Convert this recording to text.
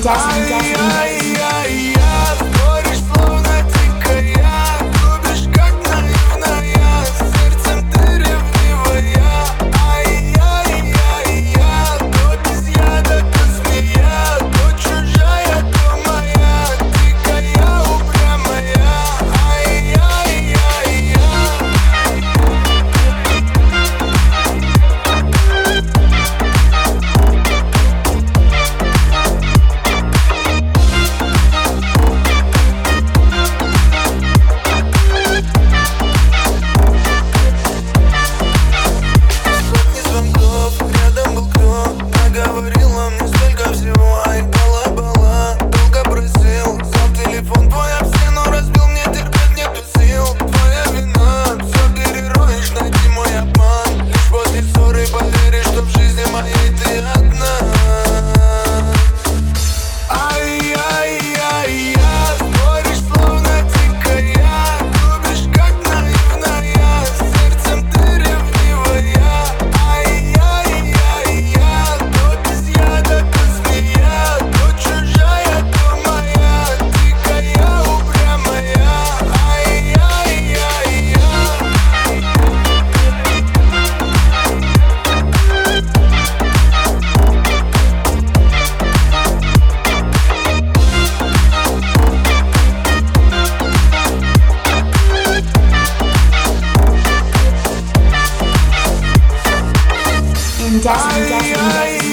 加钱加钱 destiny, destiny, destiny.